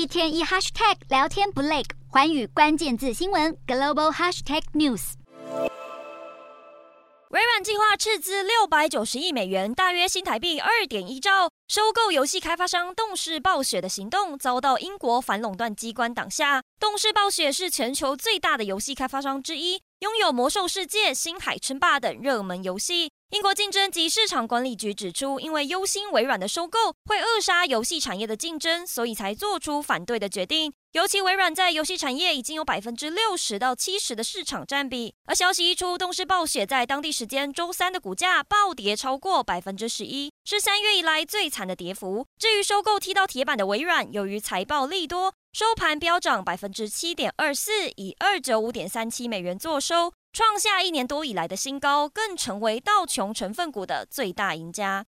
一天一 hashtag 聊天不累，环宇关键字新闻 global hashtag news。微软计划斥资六百九十亿美元，大约新台币二点一兆，收购游戏开发商动视暴雪的行动遭到英国反垄断机关挡下。动视暴雪是全球最大的游戏开发商之一，拥有《魔兽世界》《星海争霸》等热门游戏。英国竞争及市场管理局指出，因为忧心微软的收购会扼杀游戏产业的竞争，所以才做出反对的决定。尤其微软在游戏产业已经有百分之六十到七十的市场占比。而消息一出，动视暴雪在当地时间周三的股价暴跌超过百分之十一，是三月以来最惨的跌幅。至于收购踢到铁板的微软，由于财报利多，收盘飙涨百分之七点二四，以二九五点三七美元作收。创下一年多以来的新高，更成为道琼成分股的最大赢家。